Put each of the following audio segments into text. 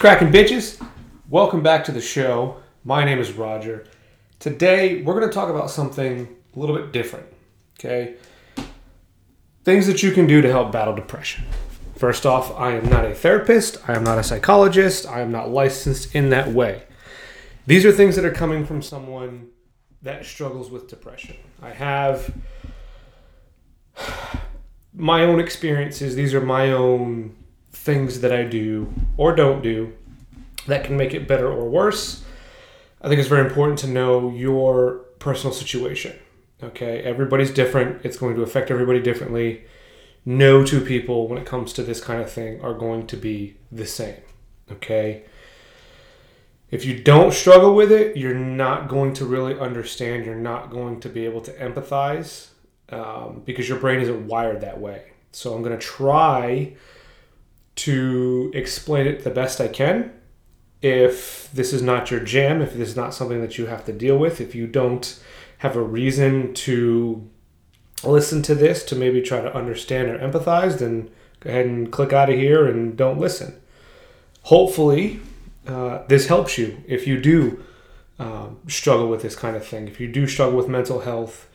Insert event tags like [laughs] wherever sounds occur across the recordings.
cracking bitches? Welcome back to the show. My name is Roger. Today we're going to talk about something a little bit different. Okay? Things that you can do to help battle depression. First off, I am not a therapist, I am not a psychologist, I am not licensed in that way. These are things that are coming from someone that struggles with depression. I have [sighs] my own experiences, these are my own things that I do or don't do that can make it better or worse. I think it's very important to know your personal situation. Okay, everybody's different, it's going to affect everybody differently. No two people, when it comes to this kind of thing, are going to be the same. Okay, if you don't struggle with it, you're not going to really understand, you're not going to be able to empathize um, because your brain isn't wired that way. So I'm going to try to explain it the best I can. If this is not your jam, if this is not something that you have to deal with, if you don't have a reason to listen to this to maybe try to understand or empathize, then go ahead and click out of here and don't listen. Hopefully, uh, this helps you if you do um, struggle with this kind of thing. If you do struggle with mental health,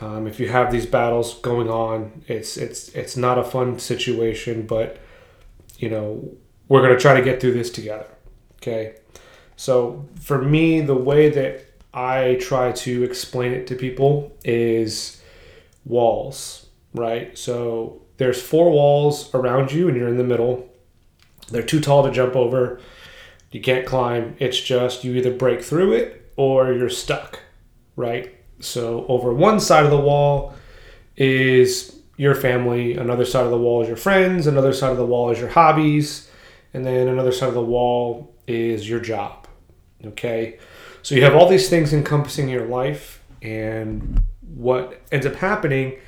um, if you have these battles going on, it's it's it's not a fun situation, but you know we're gonna try to get through this together. Okay, so for me, the way that I try to explain it to people is walls, right? So there's four walls around you, and you're in the middle. They're too tall to jump over. You can't climb. It's just you either break through it or you're stuck, right? So over one side of the wall is your family, another side of the wall is your friends, another side of the wall is your hobbies, and then another side of the wall is your job. Okay? So you have all these things encompassing your life and what ends up happening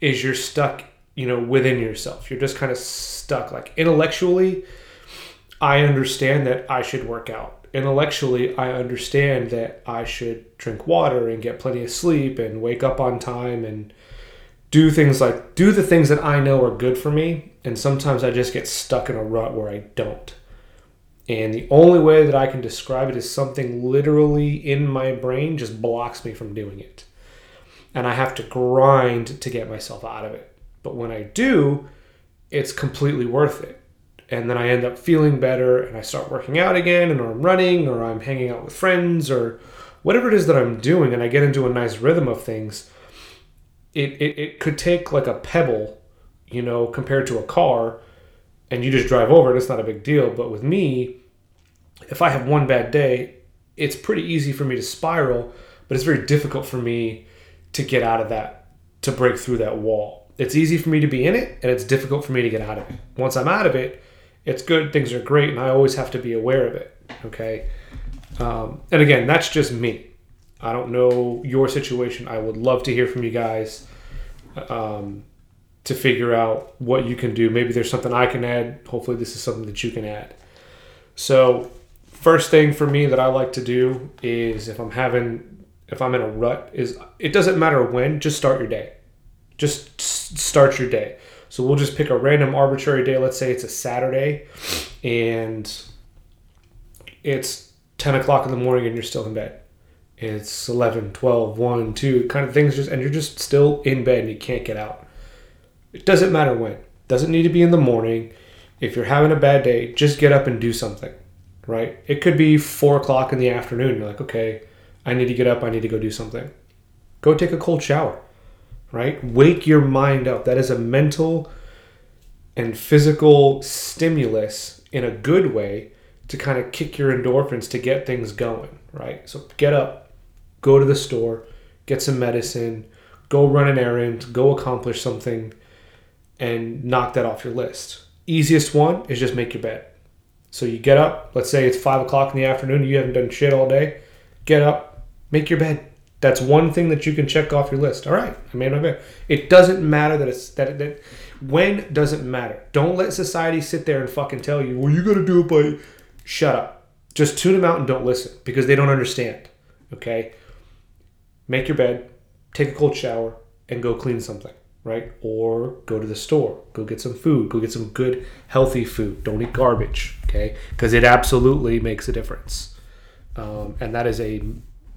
is you're stuck, you know, within yourself. You're just kind of stuck like intellectually I understand that I should work out. Intellectually, I understand that I should drink water and get plenty of sleep and wake up on time and do things like do the things that I know are good for me. And sometimes I just get stuck in a rut where I don't. And the only way that I can describe it is something literally in my brain just blocks me from doing it. And I have to grind to get myself out of it. But when I do, it's completely worth it and then I end up feeling better and I start working out again and or I'm running or I'm hanging out with friends or whatever it is that I'm doing and I get into a nice rhythm of things, it, it, it could take like a pebble, you know, compared to a car and you just drive over it, it's not a big deal. But with me, if I have one bad day, it's pretty easy for me to spiral, but it's very difficult for me to get out of that, to break through that wall. It's easy for me to be in it and it's difficult for me to get out of it. Once I'm out of it, it's good, things are great, and I always have to be aware of it. Okay. Um, and again, that's just me. I don't know your situation. I would love to hear from you guys um, to figure out what you can do. Maybe there's something I can add. Hopefully, this is something that you can add. So, first thing for me that I like to do is if I'm having, if I'm in a rut, is it doesn't matter when, just start your day. Just start your day. So we'll just pick a random arbitrary day. Let's say it's a Saturday and it's 10 o'clock in the morning and you're still in bed. It's 11, 12, 1, 2, kind of things just, and you're just still in bed and you can't get out. It doesn't matter when. Doesn't need to be in the morning. If you're having a bad day, just get up and do something, right? It could be 4 o'clock in the afternoon. You're like, okay, I need to get up. I need to go do something. Go take a cold shower right? Wake your mind up. That is a mental and physical stimulus in a good way to kind of kick your endorphins to get things going, right? So get up, go to the store, get some medicine, go run an errand, go accomplish something, and knock that off your list. Easiest one is just make your bed. So you get up, let's say it's five o'clock in the afternoon, you haven't done shit all day, get up, make your bed, that's one thing that you can check off your list. All right, I made my bed. It doesn't matter that it's that that when doesn't matter. Don't let society sit there and fucking tell you, well, you got to do it by. Shut up. Just tune them out and don't listen because they don't understand. Okay. Make your bed, take a cold shower, and go clean something. right? Or go to the store, go get some food, go get some good, healthy food. Don't eat garbage, okay? Because it absolutely makes a difference. Um, and that is a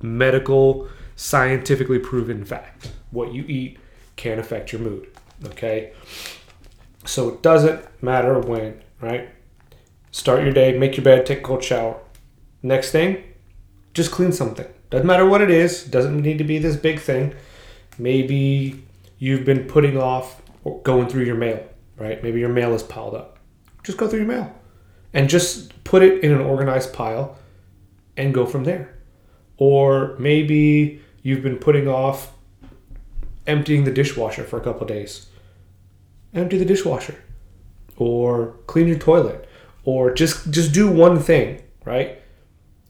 medical, scientifically proven fact. What you eat can affect your mood, okay? So it doesn't matter when, right? Start your day, make your bed, take a cold shower. Next thing, just clean something. Doesn't matter what it is, doesn't need to be this big thing. Maybe you've been putting off going through your mail, right? Maybe your mail is piled up. Just go through your mail and just put it in an organized pile and go from there. Or maybe you've been putting off emptying the dishwasher for a couple days. Empty the dishwasher or clean your toilet or just just do one thing, right?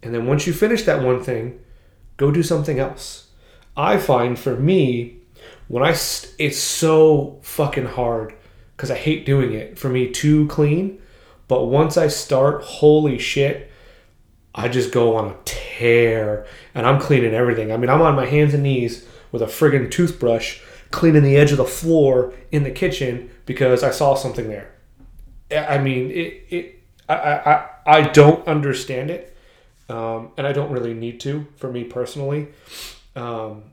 And then once you finish that one thing, go do something else. I find for me when I st- it's so fucking hard cuz I hate doing it for me to clean, but once I start, holy shit, I just go on a tear and I'm cleaning everything. I mean, I'm on my hands and knees with a friggin' toothbrush cleaning the edge of the floor in the kitchen because I saw something there. I mean, it, it I, I, I don't understand it, um, and I don't really need to for me personally. Um,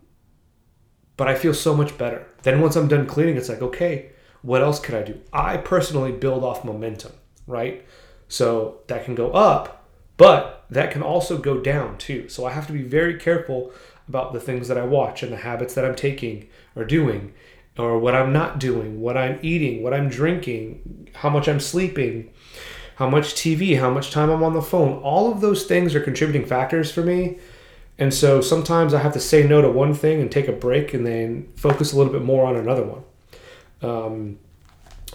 but I feel so much better. Then once I'm done cleaning, it's like, okay, what else could I do? I personally build off momentum, right? So that can go up, but that can also go down too. So I have to be very careful about the things that I watch and the habits that I'm taking or doing or what I'm not doing, what I'm eating, what I'm drinking, how much I'm sleeping, how much TV, how much time I'm on the phone. All of those things are contributing factors for me. And so sometimes I have to say no to one thing and take a break and then focus a little bit more on another one. Um,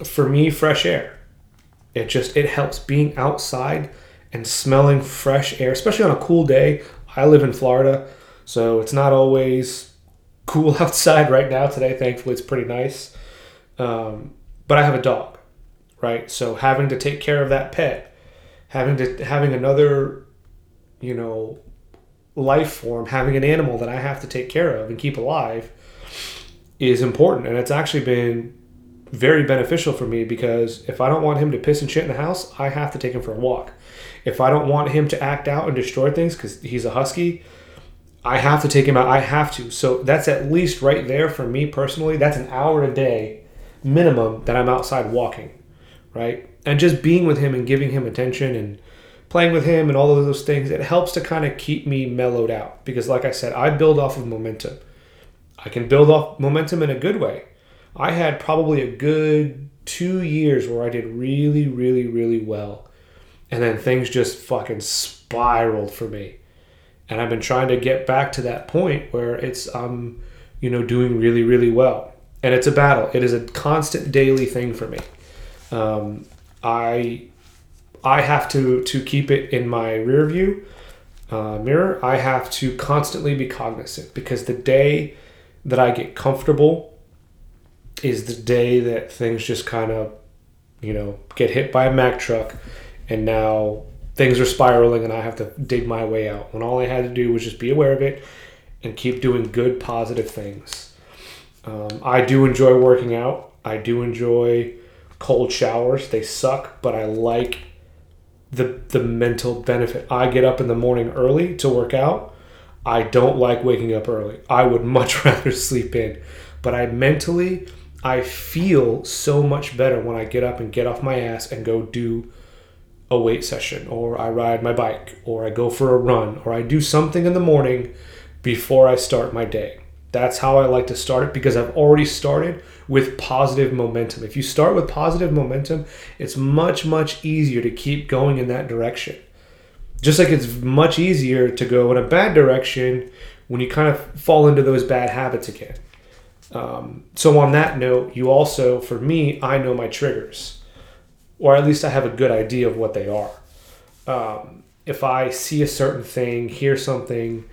for me, fresh air. It just it helps being outside and smelling fresh air, especially on a cool day. I live in Florida, so it's not always cool [laughs] outside right now. Today, thankfully, it's pretty nice. Um, but I have a dog, right? So having to take care of that pet, having to having another, you know, life form, having an animal that I have to take care of and keep alive, is important, and it's actually been very beneficial for me because if I don't want him to piss and shit in the house, I have to take him for a walk. If I don't want him to act out and destroy things because he's a husky, I have to take him out. I have to. So that's at least right there for me personally. That's an hour a day minimum that I'm outside walking, right? And just being with him and giving him attention and playing with him and all of those things, it helps to kind of keep me mellowed out because, like I said, I build off of momentum. I can build off momentum in a good way. I had probably a good two years where I did really, really, really well. And then things just fucking spiraled for me and I've been trying to get back to that point where it's um you know doing really really well and it's a battle it is a constant daily thing for me um, I I have to to keep it in my rear view uh, mirror I have to constantly be cognizant because the day that I get comfortable is the day that things just kind of you know get hit by a Mack truck and now things are spiraling and I have to dig my way out. When all I had to do was just be aware of it and keep doing good, positive things. Um, I do enjoy working out. I do enjoy cold showers. They suck, but I like the the mental benefit. I get up in the morning early to work out. I don't like waking up early. I would [laughs] much rather sleep in. But I mentally I feel so much better when I get up and get off my ass and go do a weight session or I ride my bike or I go for a run or I do something in the morning before I start my day. That's how I like to start it because I've already started with positive momentum. If you start with positive momentum, it's much, much easier to keep going in that direction. Just like it's much easier to go in a bad direction when you kind of fall into those bad habits again. Um, so, on that note, you also, for me, I know my triggers or at least I have a good idea of what they are. Um, if I see a certain thing, hear something,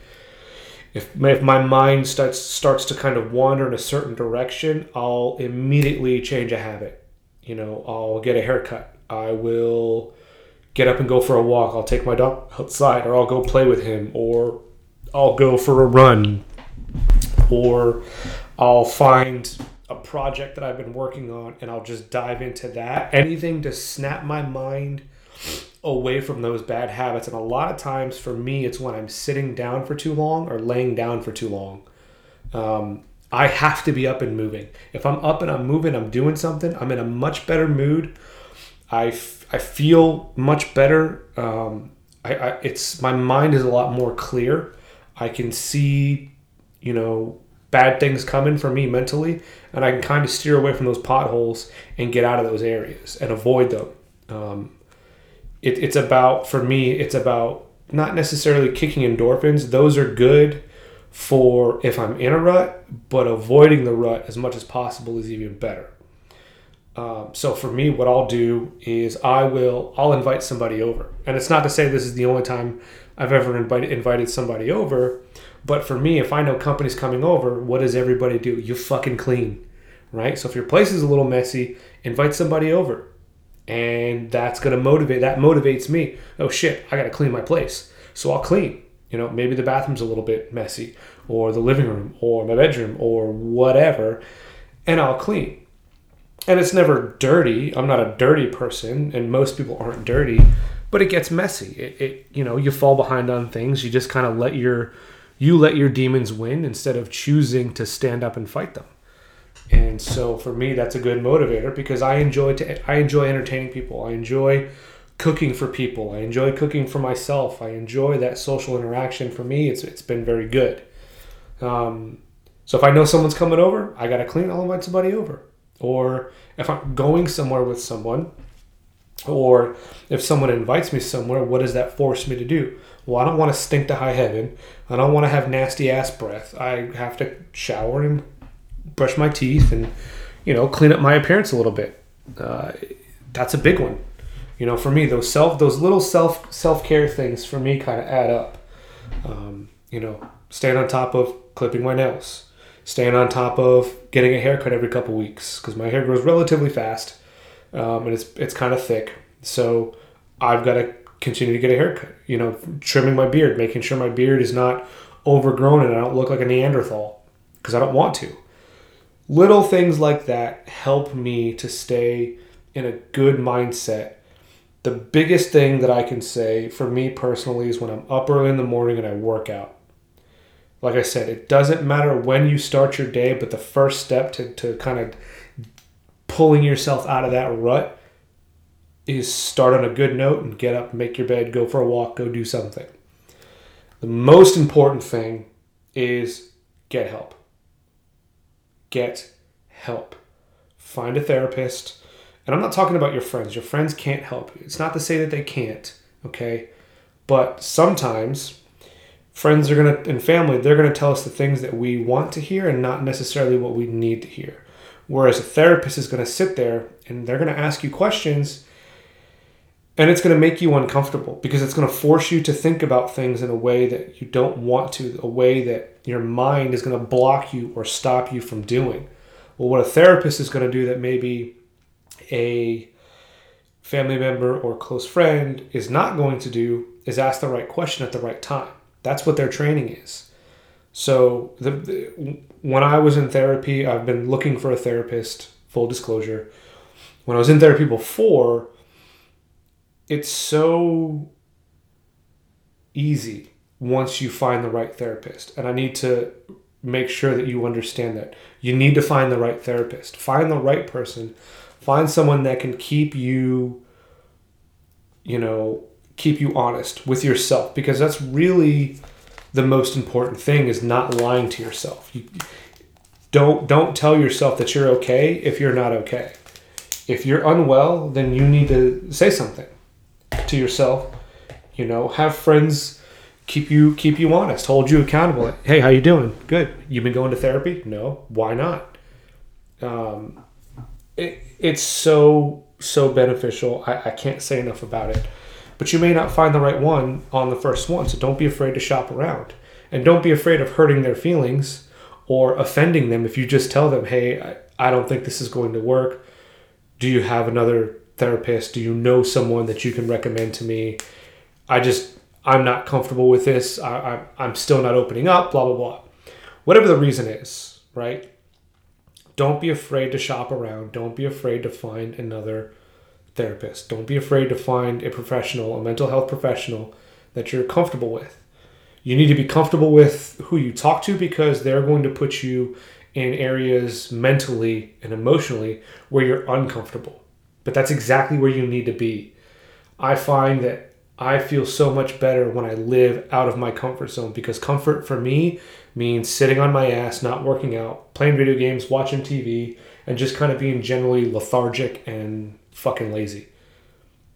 if my, if my mind starts starts to kind of wander in a certain direction, I'll immediately change a habit. You know, I'll get a haircut. I will get up and go for a walk. I'll take my dog outside, or I'll go play with him, or I'll go for a run, or I'll find a project that I've been working on and I'll just dive into that. Anything to snap my mind away from those bad habits. And a lot of times for me, it's when I'm sitting down for too long or laying down for too long. Um, I have to be up and moving. If I'm up and I'm moving, I'm doing something, I'm in a much better mood. I, f- I feel much better. Um, I, I, it's my mind is a lot more clear. I can see, you know, bad things coming for me mentally, and I can kind of steer away from those potholes and get out of those areas and avoid them. Um, it, it's about for me, it's about not necessarily kicking endorphins. Those are good for if I'm in a rut, but avoiding the rut as much as possible is even better. Um, so for me, what I'll do is I will I'll invite somebody over, and it's not to say this is the only time I've ever invited invited somebody over, but for me, if I know company's coming over, what does everybody do? You fucking clean, right? So if your place is a little messy, invite somebody over, and that's gonna motivate. That motivates me. Oh shit, I gotta clean my place, so I'll clean you know, maybe the bathroom's a little bit messy, or the living room, or my bedroom, or whatever, and I'll clean. And it's never dirty. I'm not a dirty person, and most people aren't dirty, but it gets messy. It, it you know, you fall behind on things. You just kind of let your you let your demons win instead of choosing to stand up and fight them. And so for me, that's a good motivator because I enjoy to I enjoy entertaining people. I enjoy cooking for people. I enjoy cooking for myself. I enjoy that social interaction. For me, it's it's been very good. Um, so if I know someone's coming over, I gotta clean. I'll invite somebody over. Or if I'm going somewhere with someone, or if someone invites me somewhere, what does that force me to do? Well, I don't want to stink to high heaven. I don't want to have nasty ass breath. I have to shower and brush my teeth and you know clean up my appearance a little bit. Uh, that's a big one you know, for me, those self, those little self self care things for me kind of add up. Um, you know, staying on top of clipping my nails, staying on top of getting a haircut every couple weeks because my hair grows relatively fast, um, and it's it's kind of thick. So I've got to continue to get a haircut. You know, trimming my beard, making sure my beard is not overgrown and I don't look like a Neanderthal because I don't want to. Little things like that help me to stay in a good mindset the biggest thing that I can say for me personally is when I'm up early in the morning and I work out. Like I said, it doesn't matter when you start your day, but the first step to, to kind of pulling yourself out of that rut is start on a good note and get up, make your bed, go for a walk, go do something. The most important thing is get help. Get help. Find a therapist and I'm not talking about your friends. Your friends can't help you. It's not to say that they can't, okay? But sometimes friends are going to, and family, they're going to tell us the things that we want to hear and not necessarily what we need to hear. Whereas a therapist is going to sit there and they're going to ask you questions and it's going to make you uncomfortable because it's going to force you to think about things in a way that you don't want to, a way that your mind is going to block you or stop you from doing. Well, what a therapist is going to do that maybe a family member or close friend is not going to do is ask the right question at the right time. That's what their training is. So the, the, when I was in therapy, I've been looking for a therapist. Full disclosure, when I was in therapy before, it's so easy once you find the right therapist, and I need to make sure that you understand that you need to find the right therapist. Find the right person Find someone that can keep you, you know, keep you honest with yourself because that's really the most important thing is not lying to yourself. You, don't don't tell yourself that you're okay if you're not okay. If you're unwell, then you need to say something to yourself. You know, have friends keep you keep you honest, hold you accountable. Hey, how you doing? Good. You've been going to therapy? No. Why not? Um, it, it's so so beneficial. I, I can't say enough about it. But you may not find the right one on the first one, so don't be afraid to shop around. And don't be afraid of hurting their feelings or offending them if you just tell them, hey, I, I don't think this is going to work. Do you have another therapist? Do you know someone that you can recommend to me? I just, I'm not comfortable with this. I, I, I'm still not opening up, blah, blah, blah. Whatever the reason is, right? Don't be afraid to shop around. Don't be afraid to find another therapist. Don't be afraid to find a professional, a mental health professional that you're comfortable with. You need to be comfortable with who you talk to because they're going to put you in areas mentally and emotionally where you're uncomfortable. But that's exactly where you need to be. I find that I feel so much better when I live out of my comfort zone because comfort for me means sitting on my ass, not working out, playing video games, watching TV, and just kind of being generally lethargic and fucking lazy.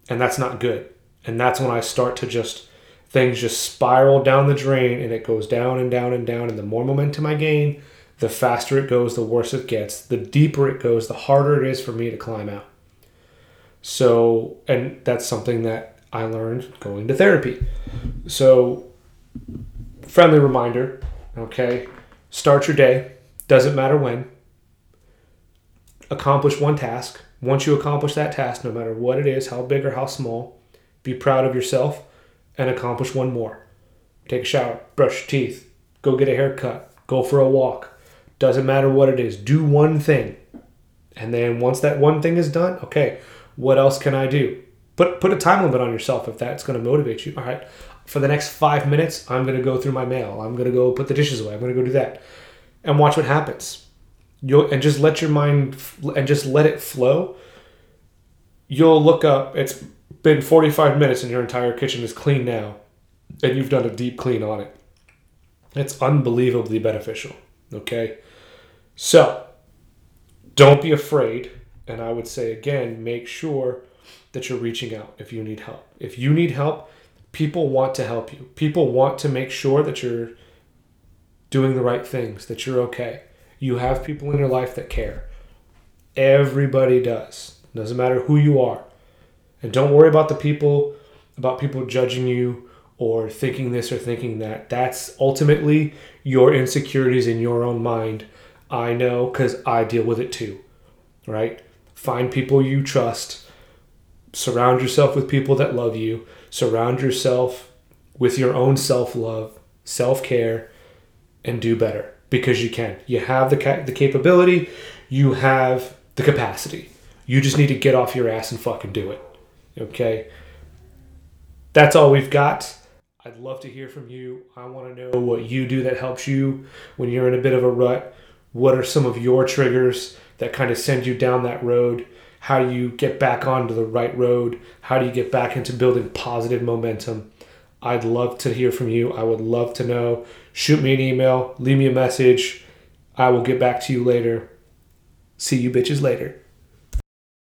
And that's not good. And that's when I start to just things just spiral down the drain and it goes down and down and down and the more momentum I gain, the faster it goes, the worse it gets. The deeper it goes, the harder it is for me to climb out. So, and that's something that I learned going to therapy. So, friendly reminder, okay? Start your day, doesn't matter when. Accomplish one task. Once you accomplish that task, no matter what it is, how big or how small, be proud of yourself and accomplish one more. Take a shower, brush your teeth, go get a haircut, go for a walk. Doesn't matter what it is, do one thing. And then once that one thing is done, okay, what else can I do? Put put a time limit on yourself if that's going to motivate you. All right, for the next five minutes, I'm going to go through my mail. I'm going to go put the dishes away. I'm going to go do that, and watch what happens. You'll and just let your mind and just let it flow. You'll look up. It's been 45 minutes and your entire kitchen is clean now, and you've done a deep clean on it. It's unbelievably beneficial. Okay, so don't be afraid. And I would say again, make sure that you're reaching out if you need help. If you need help, people want to help you. People want to make sure that you're doing the right things, that you're okay. You have people in your life that care. Everybody does. Doesn't matter who you are. And don't worry about the people, about people judging you or thinking this or thinking that. That's ultimately your insecurities in your own mind. I know because I deal with it too, right? Find people you trust. Surround yourself with people that love you. Surround yourself with your own self love, self care, and do better because you can. You have the, ca- the capability, you have the capacity. You just need to get off your ass and fucking do it. Okay? That's all we've got. I'd love to hear from you. I want to know what you do that helps you when you're in a bit of a rut. What are some of your triggers that kind of send you down that road? How do you get back onto the right road? How do you get back into building positive momentum? I'd love to hear from you. I would love to know. Shoot me an email, leave me a message. I will get back to you later. See you bitches later.